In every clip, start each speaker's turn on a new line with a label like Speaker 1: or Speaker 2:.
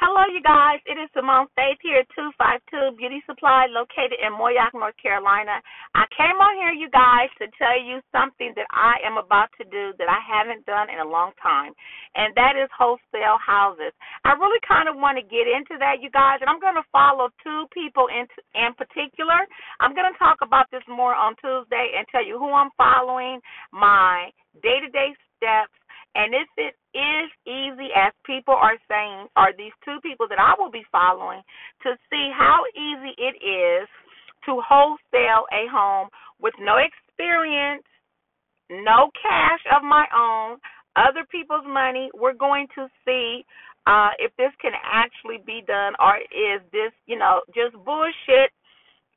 Speaker 1: Hello, you guys. It is Simone Faith here at 252 Beauty Supply located in Moyock, North Carolina. I came on here, you guys, to tell you something that I am about to do that I haven't done in a long time, and that is wholesale houses. I really kind of want to get into that, you guys, and I'm going to follow two people in, in particular. I'm going to talk about this more on Tuesday and tell you who I'm following, my day to day steps, and if it is easy, as people are saying, are these two people that I will be following to see how easy it is to wholesale a home with no experience, no cash of my own, other people's money. We're going to see uh, if this can actually be done or is this, you know, just bullshit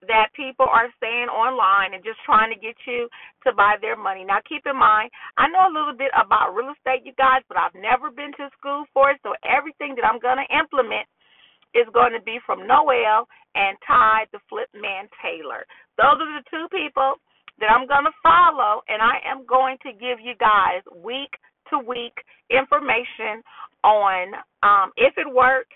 Speaker 1: that people are saying online and just trying to get you to buy their money. Now, keep in mind, I know a little bit about real estate, you guys, but I've never been to school for it, so everything that I'm going to implement is going to be from Noelle and Ty the Flip Man Taylor. Those are the two people that I'm going to follow, and I am going to give you guys week to week information on um, if it works,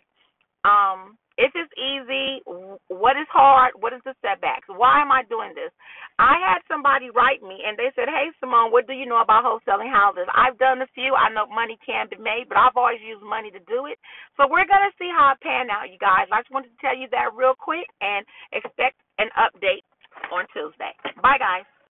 Speaker 1: um, if it's easy, what is hard, what is the setbacks? Why am I doing this? I had somebody write me and they said, Hey Simone, what do you know about wholesaling houses? I've done a few. I know money can be made, but I've always used money to do it. So we're gonna see how it pan out, you guys. I just wanted to tell you that real quick and expect an update on Tuesday. Bye guys.